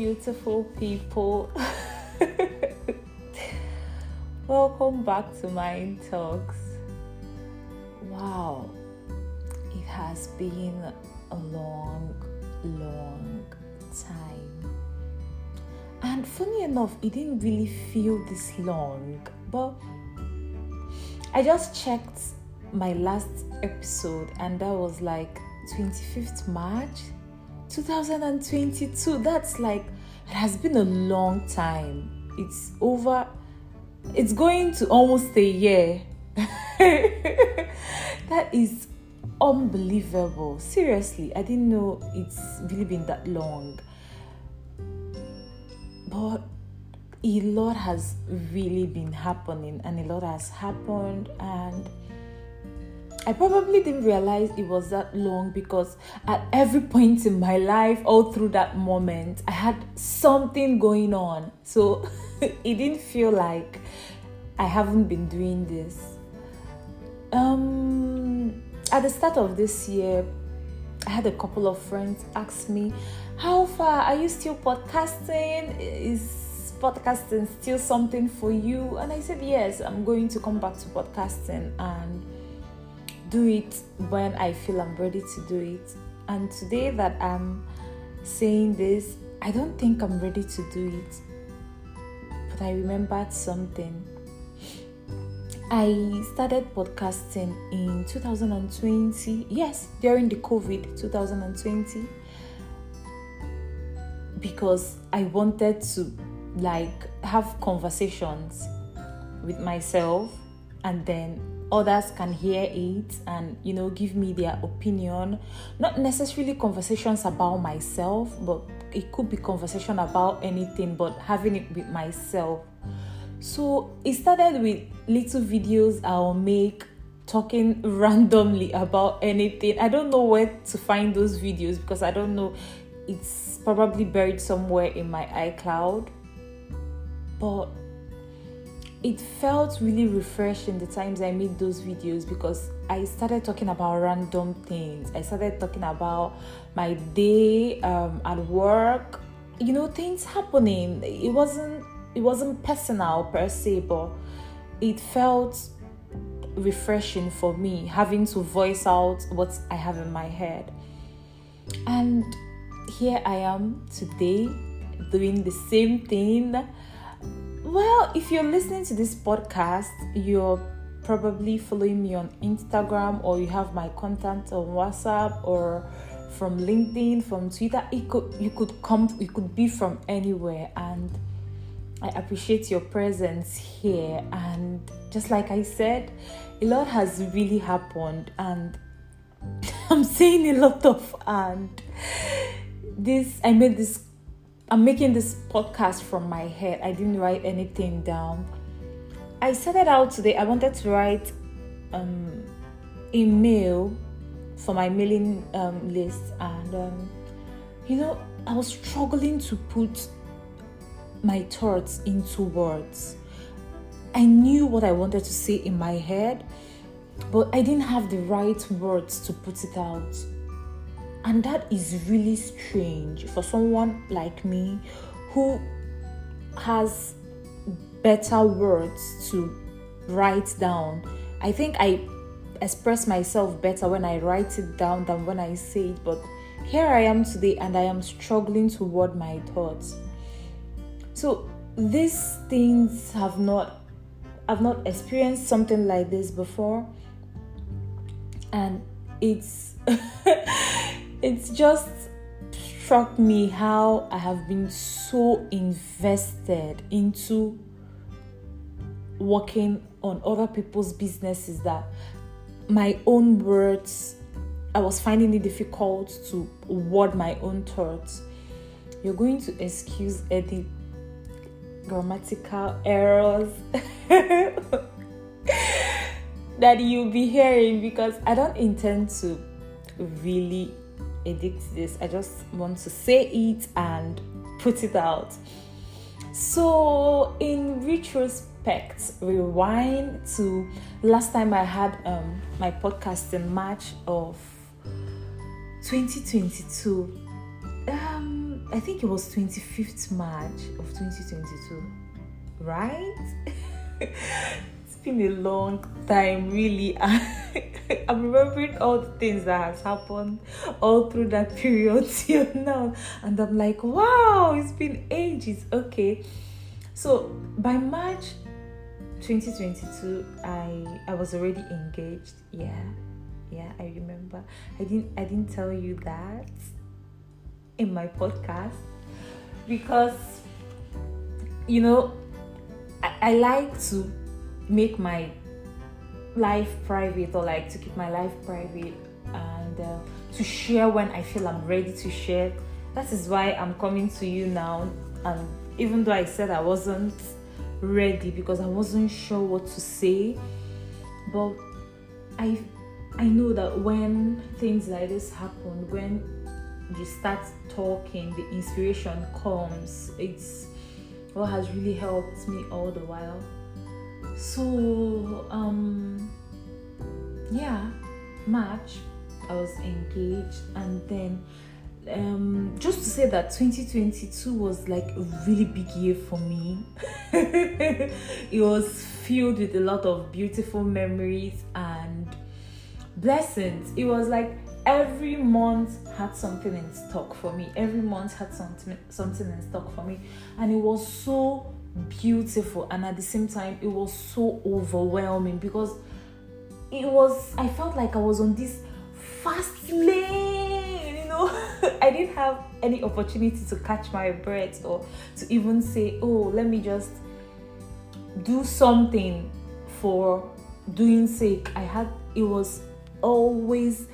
beautiful people. Welcome back to Mind Talks. Wow, it has been a long, long time. And funny enough, it didn't really feel this long, but I just checked my last episode and that was like 25th March 2022. That's like, it has been a long time. It's over, it's going to almost a year. that is unbelievable. Seriously, I didn't know it's really been that long. But a lot has really been happening, and a lot has happened, and I probably didn't realize it was that long because at every point in my life, all through that moment, I had something going on. So it didn't feel like I haven't been doing this. Um, at the start of this year, I had a couple of friends ask me, How far are you still podcasting? Is podcasting still something for you? And I said, Yes, I'm going to come back to podcasting and do it when I feel I'm ready to do it. And today that I'm saying this, I don't think I'm ready to do it. But I remembered something. I started podcasting in 2020. Yes, during the COVID 2020 because I wanted to like have conversations with myself and then others can hear it and you know give me their opinion. Not necessarily conversations about myself but it could be conversation about anything but having it with myself. So it started with little videos i'll make talking randomly about anything. I don't know where to find those videos because i don't know it's probably buried somewhere in my icloud. But it felt really refreshing the times I made those videos because I started talking about random things. I started talking about my day um, at work, you know, things happening. It wasn't it wasn't personal per se, but it felt refreshing for me having to voice out what I have in my head. And here I am today doing the same thing well, if you're listening to this podcast, you're probably following me on Instagram or you have my contact on WhatsApp or from LinkedIn, from Twitter. It could you could come you could be from anywhere and I appreciate your presence here and just like I said, a lot has really happened and I'm saying a lot of and this I made this I'm making this podcast from my head. I didn't write anything down. I started out today. I wanted to write um, a mail for my mailing um, list, and um, you know, I was struggling to put my thoughts into words. I knew what I wanted to say in my head, but I didn't have the right words to put it out. And that is really strange for someone like me who has better words to write down. I think I express myself better when I write it down than when I say it, but here I am today and I am struggling to word my thoughts. So these things have not I've not experienced something like this before and it's it's just struck me how I have been so invested into working on other people's businesses that my own words I was finding it difficult to word my own thoughts. You're going to excuse any grammatical errors that you'll be hearing because I don't intend to really edit this. I just want to say it and put it out. So, in retrospect, rewind to last time I had um, my podcast in March of 2022. Um, I think it was 25th March of 2022, right? been a long time, really. I'm remembering all the things that has happened all through that period till now, and I'm like, wow, it's been ages. Okay, so by March 2022, I I was already engaged. Yeah, yeah, I remember. I didn't I didn't tell you that in my podcast because you know I, I like to make my life private or like to keep my life private and uh, to share when I feel I'm ready to share. That is why I'm coming to you now. And even though I said I wasn't ready because I wasn't sure what to say, but I I know that when things like this happen, when you start talking, the inspiration comes. It's what has really helped me all the while. So, um, yeah, March, I was engaged, and then um, just to say that 2022 was like a really big year for me. it was filled with a lot of beautiful memories and blessings. It was like every month had something in stock for me. Every month had something something in stock for me, and it was so beautiful. And at the same time, it was so overwhelming because it was. I felt like I was on this fast lane. You know, I didn't have any opportunity to catch my breath or to even say, "Oh, let me just do something for doing sake." I had. It was always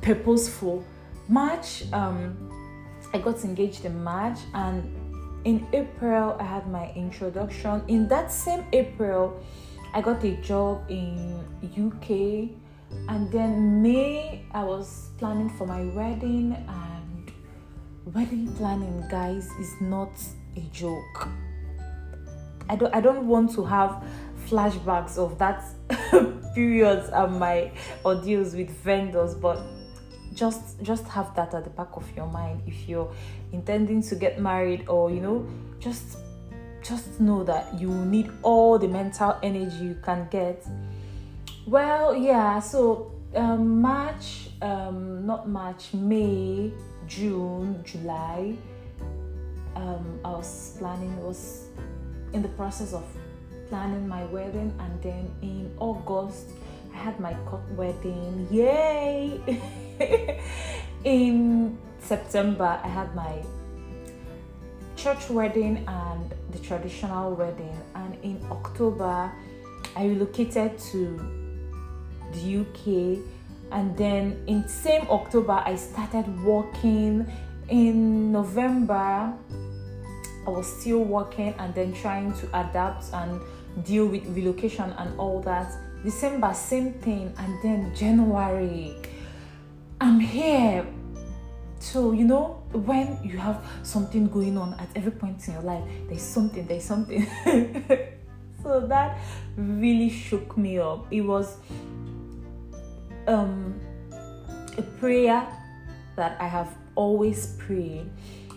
purposeful. March, um, I got engaged in March, and in April, I had my introduction. In that same April, I got a job in UK, and then May, I was planning for my wedding. And wedding planning, guys, is not a joke. I don't, I don't want to have flashbacks of that periods and my ordeals with vendors, but just just have that at the back of your mind if you're intending to get married or you know just just know that you need all the mental energy you can get. Well yeah so um, march um, not march may june july um, i was planning was in the process of planning my wedding and then in august i had my wedding. Yay in September, I had my church wedding and the traditional wedding, and in October, I relocated to the UK. And then in same October, I started working. In November, I was still working and then trying to adapt and deal with relocation and all that. December, same thing, and then January I'm here. So, you know, when you have something going on at every point in your life, there's something, there's something. so that really shook me up. It was um, a prayer that I have always prayed.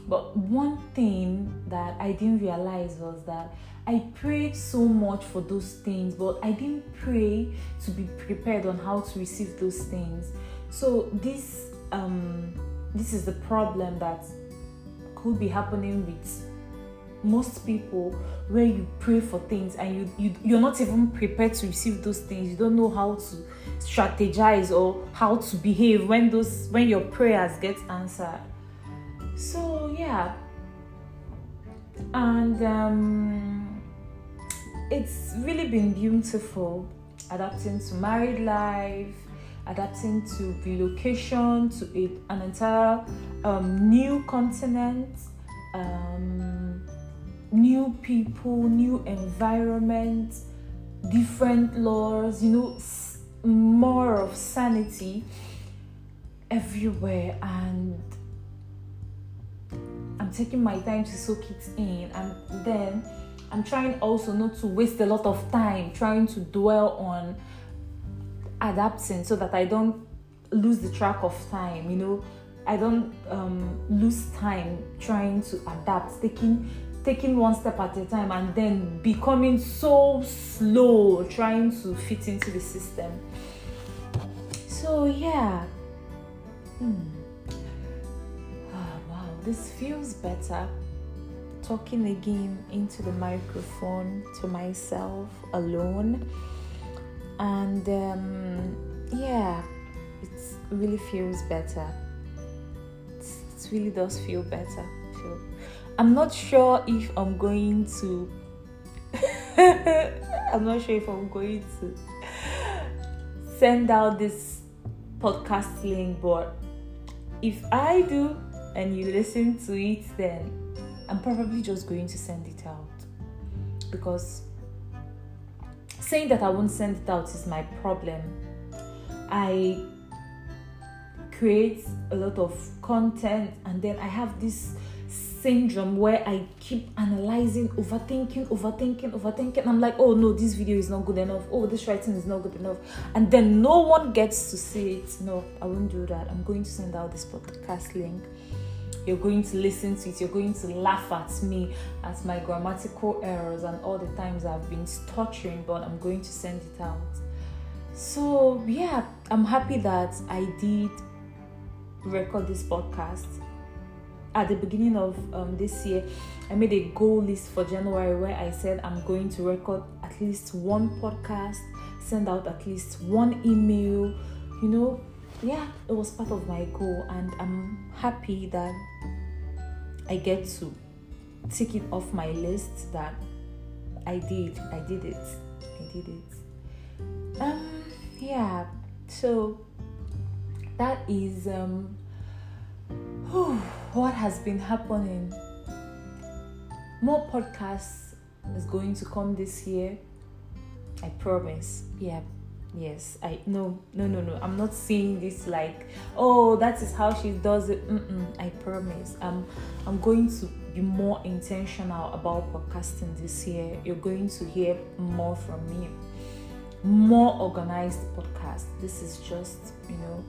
But one thing that I didn't realize was that I prayed so much for those things, but I didn't pray to be prepared on how to receive those things. So this um, this is the problem that could be happening with most people where you pray for things and you, you you're not even prepared to receive those things. You don't know how to strategize or how to behave when those when your prayers get answered. So yeah. And um, it's really been beautiful adapting to married life adapting to relocation to a, an entire um, new continent, um, new people, new environment, different laws, you know, more of sanity everywhere. And I'm taking my time to soak it in, and then I'm trying also not to waste a lot of time trying to dwell on adapting so that I don't lose the track of time, you know, I don't um, lose time trying to adapt, taking taking one step at a time, and then becoming so slow trying to fit into the system. So yeah. Hmm. Oh, wow, this feels better. Talking again into the microphone to myself alone, and um, yeah, it really feels better it really does feel better. I'm not sure if I'm going to. I'm not sure if I'm going to send out this podcast link, but if I do and you listen to it, then I'm probably just going to send it out because saying that I won't send it out is my problem. I create a lot of content and then I have this syndrome where I keep analyzing, overthinking, overthinking, overthinking. I'm like, oh no, this video is not good enough. Oh, this writing is not good enough. And then no one gets to see it. No, I won't do that. I'm going to send out this podcast link. You're going to listen to it. You're going to laugh at me, at my grammatical errors, and all the times I've been stuttering, but I'm going to send it out. So, yeah, I'm happy that I did record this podcast at the beginning of um, this year i made a goal list for january where i said i'm going to record at least one podcast send out at least one email you know yeah it was part of my goal and i'm happy that i get to tick it off my list that i did i did it i did it um yeah so that is um, what has been happening. More podcasts is going to come this year. I promise. Yeah. Yes. I no no no no. I'm not saying this like oh that is how she does it. Mm-mm, I promise. I'm I'm going to be more intentional about podcasting this year. You're going to hear more from me. More organized podcast. This is just you know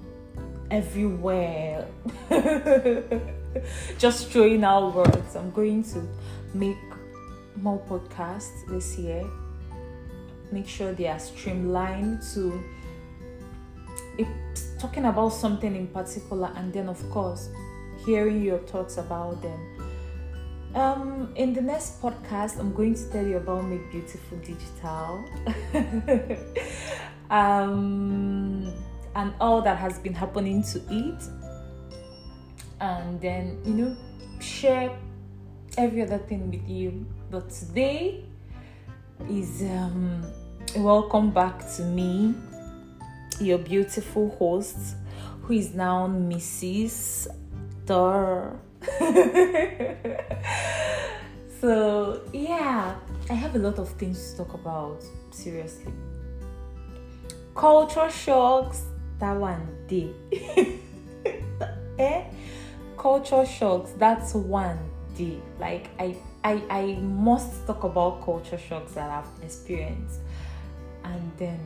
everywhere. Just throwing out words. I'm going to make more podcasts this year. Make sure they are streamlined to talking about something in particular, and then, of course, hearing your thoughts about them. Um, in the next podcast, I'm going to tell you about Make Beautiful Digital. um, and all that has been happening to it and then you know share every other thing with you but today is um welcome back to me your beautiful host who is now mrs Dor. so yeah i have a lot of things to talk about seriously culture shocks that one day. eh? Culture shocks, that's one day. Like I, I I must talk about culture shocks that I've experienced. And then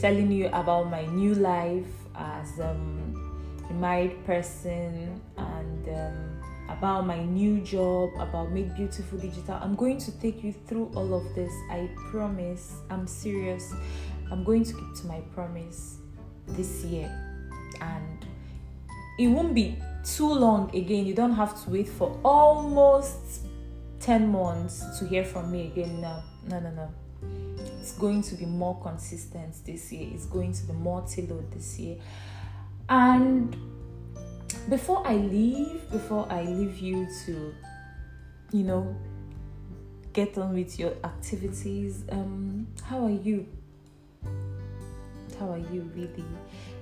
telling you about my new life as um, a married person and um, about my new job, about Make Beautiful Digital. I'm going to take you through all of this. I promise. I'm serious. I'm going to keep to my promise this year and it won't be too long again you don't have to wait for almost 10 months to hear from me again no no no no it's going to be more consistent this year it's going to be more tailored this year and before i leave before i leave you to you know get on with your activities um how are you how are you really?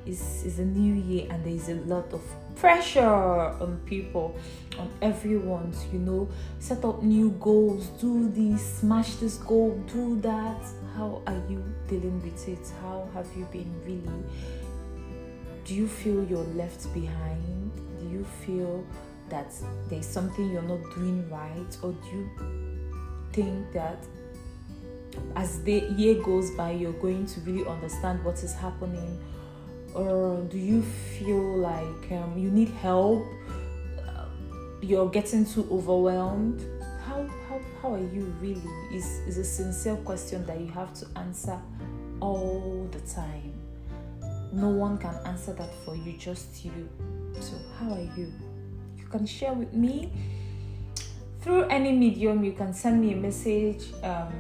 It's, it's a new year and there is a lot of pressure on people, on everyone to, you know, set up new goals, do this, smash this goal, do that. How are you dealing with it? How have you been really? Do you feel you're left behind? Do you feel that there's something you're not doing right? Or do you think that as the year goes by, you're going to really understand what is happening, or do you feel like um, you need help you're getting too overwhelmed how, are you really? Is, is a sincere question that you have to answer all the time. No one can answer that for you just you. So how are you? You can share with me. Through any medium you can send me a message um,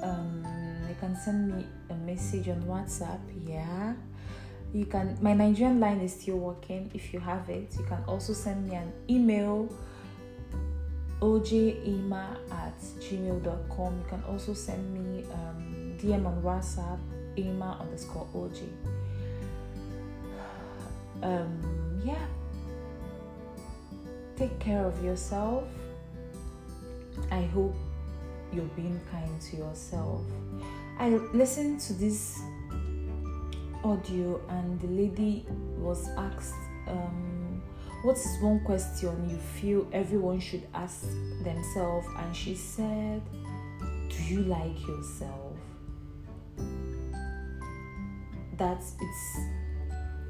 um, you can send me a message on whatsapp yeah. You can my nigerian line is still working. If you have it you can also send me an email ojema at gmail.com you can also send me um, dm on whatsapp ema underscore oj um, yeah. Take care of yourself. I hope you're being kind to yourself. I listened to this audio and the lady was asked um, what is one question you feel everyone should ask themselves and she said do you like yourself that it's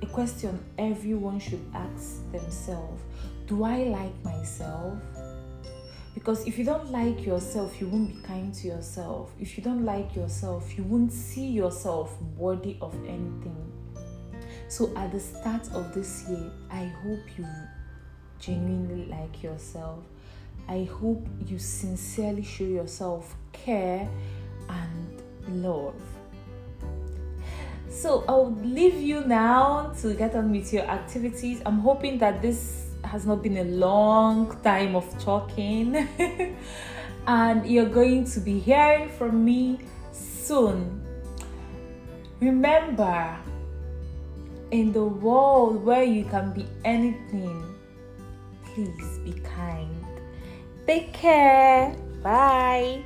a question everyone should ask themselves do i like myself because if you don't like yourself, you won't be kind to yourself. If you don't like yourself, you won't see yourself worthy of anything. So, at the start of this year, I hope you genuinely like yourself. I hope you sincerely show yourself care and love. So, I'll leave you now to get on with your activities. I'm hoping that this has not been a long time of talking, and you're going to be hearing from me soon. Remember, in the world where you can be anything, please be kind. Take care. Bye.